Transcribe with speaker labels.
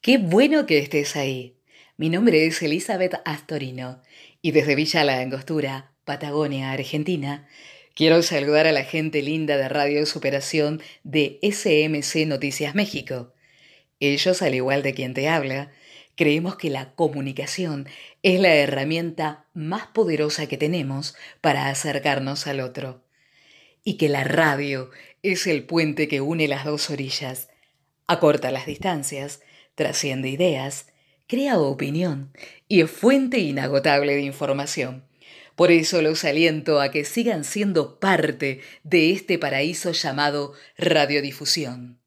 Speaker 1: Qué bueno que estés ahí. Mi nombre es Elizabeth Astorino y desde Villa La Angostura, Patagonia, Argentina, quiero saludar a la gente linda de Radio Superación de SMC Noticias México. Ellos, al igual de quien te habla, creemos que la comunicación es la herramienta más poderosa que tenemos para acercarnos al otro. Y que la radio es el puente que une las dos orillas, acorta las distancias, trasciende ideas, crea opinión y es fuente inagotable de información. Por eso los aliento a que sigan siendo parte de este paraíso llamado radiodifusión.